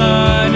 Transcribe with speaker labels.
Speaker 1: light.